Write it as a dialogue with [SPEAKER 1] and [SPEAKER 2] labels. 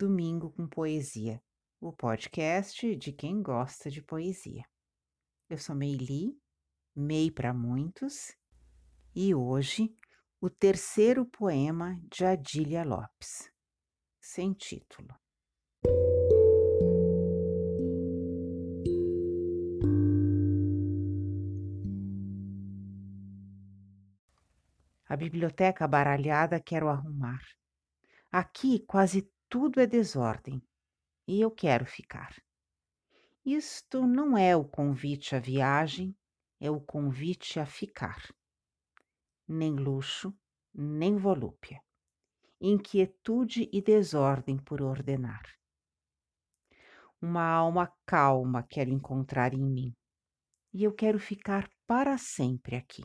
[SPEAKER 1] Domingo com Poesia, o podcast de quem gosta de poesia. Eu sou Meili, Mei para muitos, e hoje o terceiro poema de Adília Lopes, sem título. A biblioteca baralhada quero arrumar. Aqui quase tudo é desordem e eu quero ficar. Isto não é o convite à viagem, é o convite a ficar. Nem luxo, nem volúpia. Inquietude e desordem por ordenar. Uma alma calma quero encontrar em mim, e eu quero ficar para sempre aqui.